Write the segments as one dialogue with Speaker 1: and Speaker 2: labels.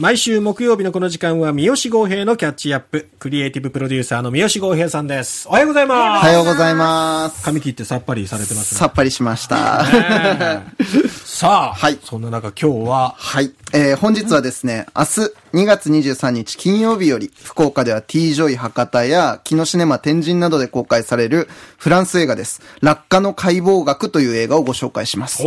Speaker 1: 毎週木曜日のこの時間は三好剛平のキャッチアップ。クリエイティブプロデューサーの三好剛平さんです。おはようございます。
Speaker 2: おはようございます。
Speaker 1: 髪切ってさっぱりされてますね
Speaker 2: さっぱりしました。
Speaker 1: さあ、
Speaker 2: はい
Speaker 1: そんな中今日は、
Speaker 2: はい。えー、本日はですね、明日2月23日金曜日より、福岡では T ジョイ博多や、 kino cinéma 天神などで公開されるフランス映画です。落下の解剖学という映画をご紹介します。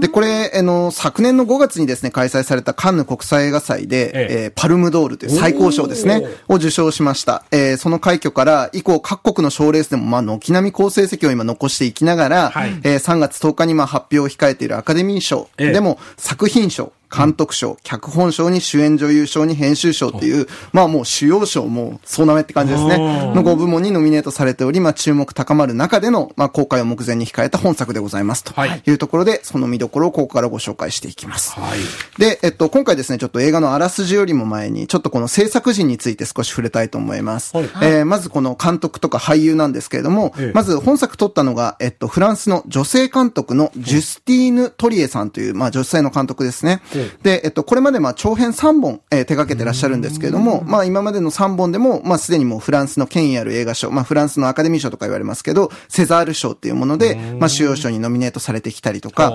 Speaker 2: で、これ、あの、昨年の5月にですね、開催されたカンヌ国際映画祭で、
Speaker 1: ええ。
Speaker 2: えーパルムドールという最高賞ですね、を受賞しました。えーその快挙から、以降各国の賞レースでも、まあ、軒並み好成績を今残していきながら、
Speaker 1: はい。
Speaker 2: えー3月10日にまあ発表を控えているアカデミー賞。
Speaker 1: ええ。
Speaker 2: でも、作品賞、監督賞、脚本賞に主演女優賞に編集賞っていう、まあもう主要賞も総なめって感じですね。の5部門にノミネートされており、まあ注目高まる中での、まあ公開を目前に控えた本作でございますと
Speaker 1: はい
Speaker 2: いうところで、その見どころをここからご紹介していきます。
Speaker 1: はい。
Speaker 2: で、えっと、今回ですね、ちょっと映画のあらすじよりも前に、ちょっとこの制作陣について少し触れたいと思います。
Speaker 1: はい
Speaker 2: えーまずこの監督とか俳優なんですけれども、
Speaker 1: ええ
Speaker 2: まず本作撮ったのが、えっと、フランスの女性監督のジュスティーヌ・トリエさんという、まあ女性の監督ですね。で、えっと、これまでまあ長編3本、えー手掛けてらっしゃるんですけれども、まあ今までの3本でも、まあすでにもうフランスの権威ある映画賞、まあフランスのアカデミー賞とか言われますけど、セザール賞っていうもので、まあ主要賞にノミネートされてきたりとか、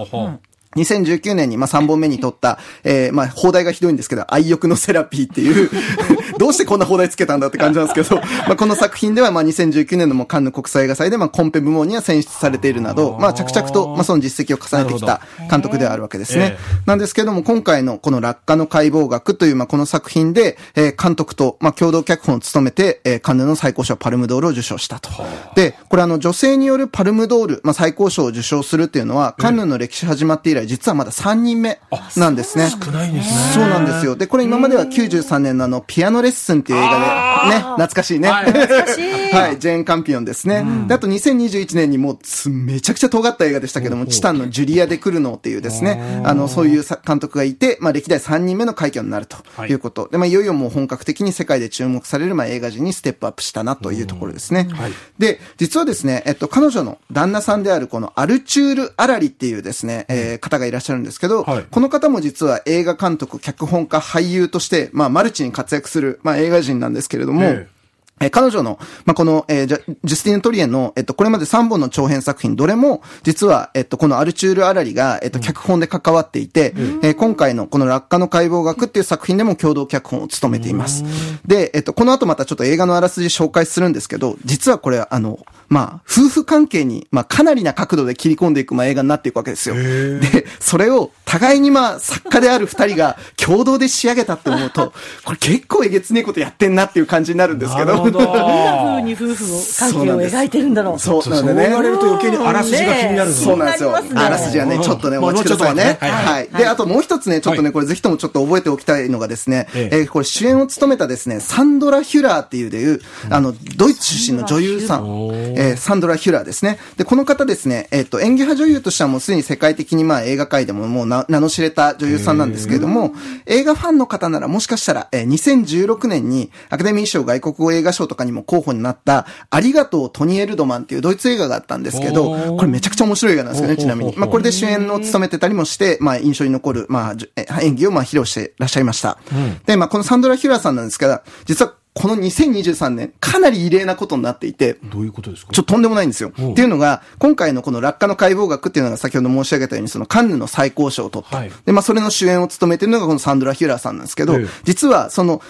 Speaker 2: 2019年に、まあ、3本目に撮った、えー、まあ、放題がひどいんですけど、愛欲のセラピーっていう、どうしてこんな放題つけたんだって感じなんですけど、まあ、この作品では、まあ、2019年のもうカンヌ国際映画祭で、まあ、コンペ部門には選出されているなど、まあ、着々と、まあ、その実績を重ねてきた監督ではあるわけですね。
Speaker 1: え
Speaker 2: なんですけども、今回のこの落下の解剖学という、まあ、この作品で、えー、監督と、まあ、共同脚本を務めて、えー、カンヌの最高賞パルムドールを受賞したと。で、これあの、女性によるパルムドール、まあ、最高賞を受賞するっていうのは、カンヌの歴史始まって以来、実はまだ3人目なんですね。
Speaker 1: 少ないんですね。
Speaker 2: そうなんですよ。で、これ今までは93年のあの、ピアノレッスンっていう映画で、ね、懐かしいね。
Speaker 1: はい
Speaker 2: はい、ジェーン・カンピオンですね。で、あと2021年にもうつ、めちゃくちゃ尖った映画でしたけども、チタンのジュリア・デ・クルノーっていうですね、あの、そういうさ監督がいて、まあ、歴代3人目の快挙になるということ。で、まあ、いよいよもう本格的に世界で注目される、まあ、映画人にステップアップしたなというところですね。で、実はですね、えっと、彼女の旦那さんであるこのアルチュール・アラリっていうですね、えー方がいらっしゃるんですけど、
Speaker 1: はい。
Speaker 2: この方も実は映画監督、脚本家、俳優として、まあ、マルチに活躍する、まあ、映画人なんですけれども、
Speaker 1: ええ
Speaker 2: えー彼女の、まあ、この、えージャジュスティーヌ・トリエの、えっと、これまで3本の長編作品、どれも、実は、えっと、このアルチュール・アラリが、えっと、脚本で関わっていて、えー今回のこの落下の解剖学っていう作品でも共同脚本を務めています。で、えっと、この後またちょっと映画のあらすじ紹介するんですけど、実はこれ、あの、まあ、夫婦関係に、まあ、かなりな角度で切り込んでいく、まあ、映画になっていくわけですよ。で、それを、互いにまあ、作家である二人が共同で仕上げたって思うと、これ結構えげつねえことやってんなっていう感じになるんですけど。
Speaker 1: ど。
Speaker 3: どんな風に夫婦を関係を描いてるんだろう。
Speaker 2: そうなん
Speaker 1: そう
Speaker 2: でね。
Speaker 1: 言われると余計にあらすじが気になるの
Speaker 2: そうなんですよ。あらすじはね、ちょっとね、
Speaker 1: まあ
Speaker 2: お待ちくださいね。
Speaker 1: もうちょっと待ってね
Speaker 2: はい。で、あともう一つね、ちょっとね、
Speaker 1: はい
Speaker 2: これぜひともちょっと覚えておきたいのがですね、
Speaker 1: ええ
Speaker 2: えーこれ主演を務めたですね、サンドラ・ヒュラーっていうでいう、あの、ドイツ出身の女優さん、えーサンドラ・ヒュラーですね。で、この方ですね、えっと、演技派女優としてはもうすでに世界的にまあ映画界でももうな名の知れた女優さんなんですけれども、映画ファンの方ならもしかしたら、えー2016年にアカデミー賞外国語映画賞とかにも候補になった、ありがとうトニエルドマンっていうドイツ映画があったんですけど、これめちゃくちゃ面白い映画なんですよね、ちなみに。まあこれで主演を務めてたりもして、まあ印象に残る、まあ演技をまあ披露してらっしゃいました。で、まあこのサンドラ・ヒュラーさんなんですけど、実はこの2023年、かなり異例なことになっていて、
Speaker 1: どういうことですか？
Speaker 2: ちょっととんでもないんですよ。っていうのが、今回のこの落下の解剖学っていうのが先ほど申し上げたように、そのカンヌの最高賞を取った。
Speaker 1: はい
Speaker 2: で、まあそれの主演を務めてるのがこのサンドラ・ヒュラーさんなんですけど、
Speaker 1: ええ
Speaker 2: 実はその、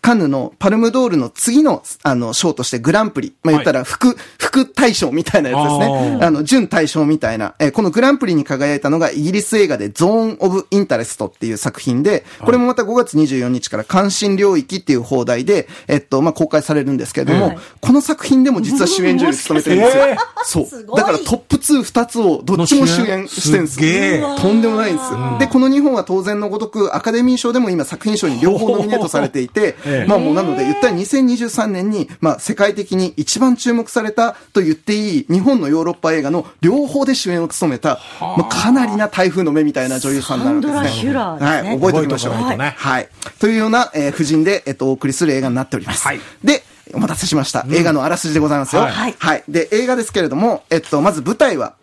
Speaker 2: カンヌのパルムドールの次の、あの、賞としてグランプリ。まあ、言ったら、副、副大賞みたいなやつですね。
Speaker 1: あ
Speaker 2: の、準大賞みたいな。えーこのグランプリに輝いたのがイギリス映画で Zone of Interest っていう作品で、これもまた5月24日から関心領域っていう邦題で、えっと、まあ、公開されるんですけれども、
Speaker 3: はい
Speaker 2: この作品でも実は主演女優務めてるんですよ。
Speaker 1: えー
Speaker 2: そう。だからトップ2、2つをどっちも主演してるんです。とんでもないんですよ。で、この2本は当然のごとくアカデミー賞でも今作品賞に両方ノミネートされていて
Speaker 1: ええ、
Speaker 2: まあもうなので言ったら2023年に、まあ世界的に一番注目されたと言っていい2本のヨーロッパ映画の両方で主演を務めた、まあかなりな台風の目みたいな女優さんになるんですね。はい、覚えておきましょう。はい。というような、えー、夫人で、えっと、お送りする映画になっております。
Speaker 1: はい
Speaker 2: で、お待たせしました。映画のあらすじでございますよ。
Speaker 1: はい
Speaker 2: はい。で、映画ですけれども、えっと、まず舞台は、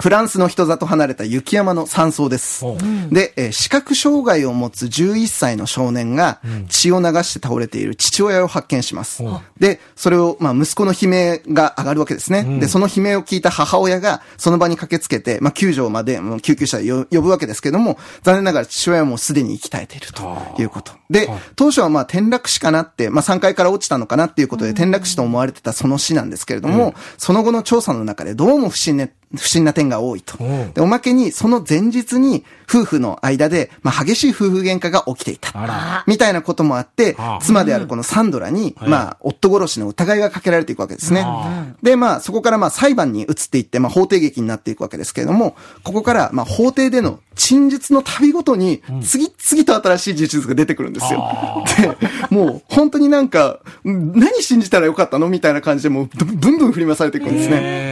Speaker 2: フランスの人里離れた雪山の山荘です。で、えー視覚障害を持つ11歳の少年が血を流して倒れている父親を発見します。で、それを、まあ、息子の悲鳴が上がるわけですね。で、その悲鳴を聞いた母親がその場に駆けつけて、まあ、救助まで、もう救急車呼ぶわけですけども、残念ながら父親はもうすでに生き絶えているということ。で、当初はまあ、転落死かなって、まあ、3階から落ちたのかなっていうことで転落死と思われてたその死なんですけれども、その後の調査の中でどうも不審ね、不審な点が多いと。
Speaker 1: うん
Speaker 2: で、おまけに、その前日に、夫婦の間で、まあ、激しい夫婦喧嘩が起きていた。みたいなこともあって妻であるこのサンドラに、
Speaker 1: はい
Speaker 2: まあ、夫殺しの疑いがかけられていくわけですね
Speaker 1: あ。
Speaker 2: で、まあ、そこからまあ、裁判に移っていって、まあ、法廷劇になっていくわけですけれども、ここから、まあ、法廷での陳述の旅ごとに、次々と新しい事実が出てくるんですよ。で、もう、本当になんか、ん何信じたらよかったの？みたいな感じで、もう、ぶぶんぶん振り回されていくんですね。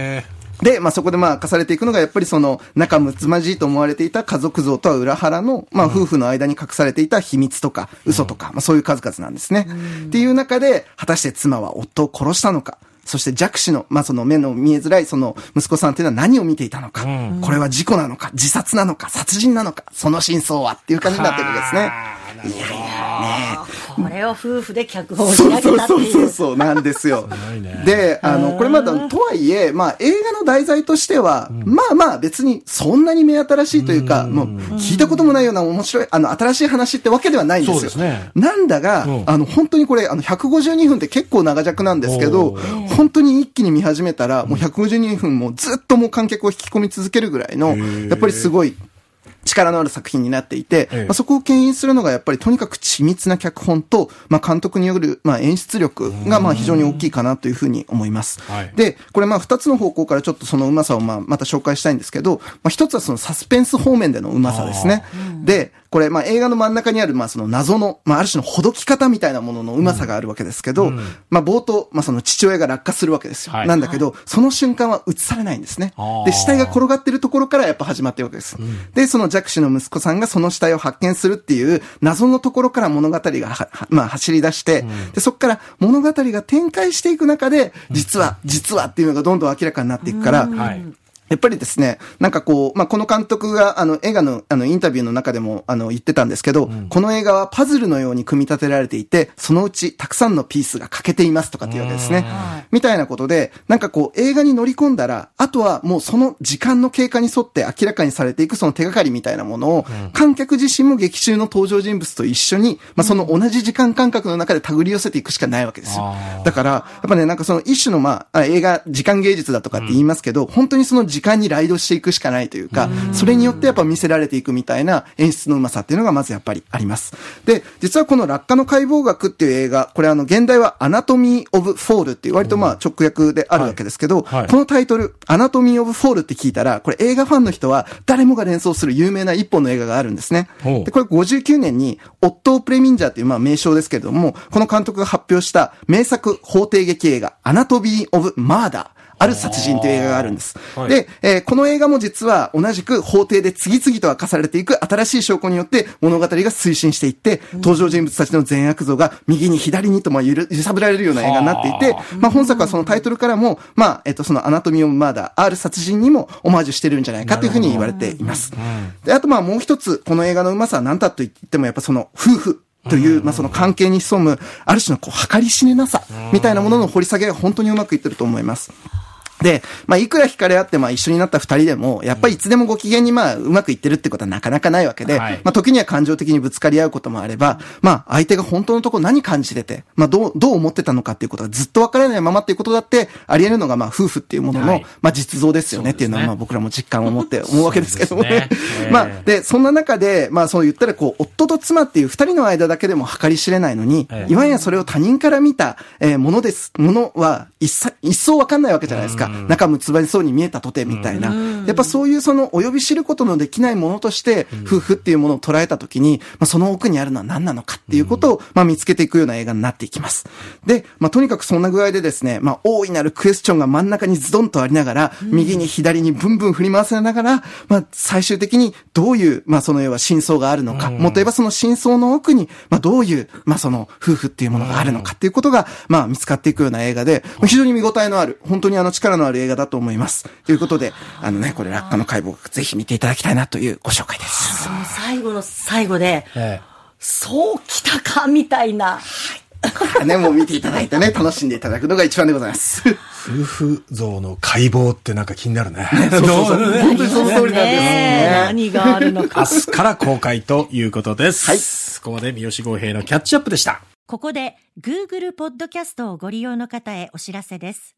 Speaker 1: へ
Speaker 2: で、まあ、そこでまあ、明かされていくのが、やっぱりその、仲睦まじいと思われていた家族像とは裏腹の、まあ、夫婦の間に隠されていた秘密とか、嘘とか、まあ、そういう数々なんですね。っていう中で、果たして妻は夫を殺したのか、そして弱視の、まあ、その目の見えづらい、その、息子さんっていうのは何を見ていたのか、これは事故なのか、自殺なのか、殺人なのか、その真相はっていう感じになってるわけですね。
Speaker 1: あーなるほど。
Speaker 3: これを夫婦で脚本を仕
Speaker 2: そう
Speaker 3: 上げたって
Speaker 2: そうそうそう
Speaker 3: いう。
Speaker 2: そうなんですよ
Speaker 1: ごいね。
Speaker 2: で、あの、これまだ、とはいえ、まあ映画の題材としては、まあまあ別にそんなに目新しいというか、もう聞いたこともないような面白い、あの、新しい話ってわけではないんですよ。
Speaker 1: そうですね
Speaker 2: なんだが、
Speaker 1: うん
Speaker 2: あの、本当にこれ、あの、152分って結構長尺なんですけど本当に一気に見始めたら、もう152分もずっともう観客を引き込み続けるぐらいの、
Speaker 1: ー
Speaker 2: やっぱりすごい、力のある作品になっていて、
Speaker 1: ええ。
Speaker 2: まあ、そこを牽引するのがやっぱりとにかく緻密な脚本と、まあ、監督による、まあ、演出力がまあ非常に大きいかなというふうに思います。
Speaker 1: はい。
Speaker 2: で、これまあ二つの方向からちょっとそのうまさをまあまた紹介したいんですけど、まあ、一つはそのサスペンス方面でのうまさですね。で、これまあ映画の真ん中にあるまあその謎の、まあある種のほどき方みたいなもののうまさがあるわけですけど、まあ冒頭、まあその父親が落下するわけですよ。
Speaker 1: はい
Speaker 2: なんだけど、その瞬間は映されないんですね。で、死体が転がってるところからやっぱ始まってるわけです。で、その弱視の息子さんがその死体を発見するっていう謎のところから物語がまあ走り出して、で、そこから物語が展開していく中で、実は、実はっていうのがどんどん明らかになっていくから、
Speaker 1: はい。
Speaker 2: やっぱりですね、なんかこう、まあ、この監督が、あの、映画の、あの、インタビューの中でも、あの、言ってたんですけど、この映画はパズルのように組み立てられていて、そのうちたくさんのピースが欠けていますとかっていうわけですね。みたいなことで、なんかこう、映画に乗り込んだら、あとはもうその時間の経過に沿って明らかにされていくその手がかりみたいなものを、観客自身も劇中の登場人物と一緒に、まあ、その同じ時間感覚の中で手繰り寄せていくしかないわけですよ。だから、やっぱね、なんかその一種のまあ、あ映画、時間芸術だとかって言いますけど、本当にその時間にライドしていくしかないというか、それによってやっぱ魅せられていくみたいな演出のうまさっていうのがまずやっぱりあります。で、実はこの落下の解剖学っていう映画、これあの、原題は Anatomy of Fall っていう割とまあ直訳であるわけですけど、
Speaker 1: はいはい
Speaker 2: このタイトル、 Anatomy of Fall って聞いたら、これ映画ファンの人は誰もが連想する有名な一本の映画があるんですね。で、これ59年に、オットー・プレミンジャーっていうまあ名匠ですけれども、この監督が発表した名作法廷劇映画、 Anatomy of Murder。ある殺人という映画があるんです。
Speaker 1: はい。
Speaker 2: で、えーこの映画も実は同じく法廷で次々と明かされていく新しい証拠によって物語が推進していって、登場人物たちの善悪像が右に左にとまあ揺る揺さぶられるような映画になっていて
Speaker 1: は、
Speaker 2: まあ本作はそのタイトルからも、まあ、えっと、その Anatomy of Murder、ある殺人にもオマージュしてるんじゃないかというふうに言われています。で、あとまあもう一つ、この映画のうまさは何だと言ってもやっぱその夫婦、という、まあ、その関係に潜む、ある種のこう、計り知れなさ、みたいなものの掘り下げが本当にうまくいってると思います。で、まあ、いくら惹かれ合って、まあ、一緒になった二人でも、やっぱりいつでもご機嫌に、まあ、うまくいってるってことはなかなかないわけで、
Speaker 1: はい。
Speaker 2: まあ、時には感情的にぶつかり合うこともあれば、まあ、相手が本当のところ何感じてて、まあ、どう、どう思ってたのかっていうことがずっと分からないままっていうことだって、あり得るのが、まあ、夫婦っていうものの、
Speaker 1: はい。
Speaker 2: まあ、実像ですよねっていうのは、まあ、僕らも実感を持って思うわけですけどもね。まあ、で、そんな中で、まあ、そう言ったら、こう、夫と妻っていう二人の間だけでも計り知れないのに、
Speaker 1: ええ。
Speaker 2: いわゆるそれを他人から見た、えーものです。ものは、一切、一層わかんないわけじゃないですか。仲結ばれそうに見えたとて、みたいな。やっぱそういうその、お呼び知ることのできないものとして、夫婦っていうものを捉えたときに、まあ、その奥にあるのは何なのかっていうことを、まあ、見つけていくような映画になっていきます。で、まあ、とにかくそんな具合でですね、まあ、大いなるクエスチョンが真ん中にズドンとありながら、右に左にブンブン振り回されながら、まあ、最終的にどういう、まあ、その要は真相があるのか、もっと言えばその真相の奥に、まあ、どういう、まあ、その夫婦っていうものがあるのかっていうことが、まあ、見つかっていくような映画で、まあ非常に見応えのある、本当にあの力ののある映画だと思います。ということで、あのね、これ、落下の解剖学、ぜひ見ていただきたいなというご紹介です。
Speaker 3: その最後の最後で、
Speaker 1: え
Speaker 3: そうきたかみたいな。
Speaker 2: これね、もう見ていただいてね、楽しんでいただくのが一番でございます。
Speaker 1: え夫婦像の解剖ってなんか気になるね。
Speaker 2: そうそうそう。本当にその通りなんです
Speaker 3: ねえ
Speaker 2: ね。
Speaker 3: 何があるのか。
Speaker 1: 明日から公開ということです。
Speaker 2: はい
Speaker 1: ここまで三好豪平のキャッチアップでした。
Speaker 4: ここで Google ポッドキャストをご利用の方へお知らせです。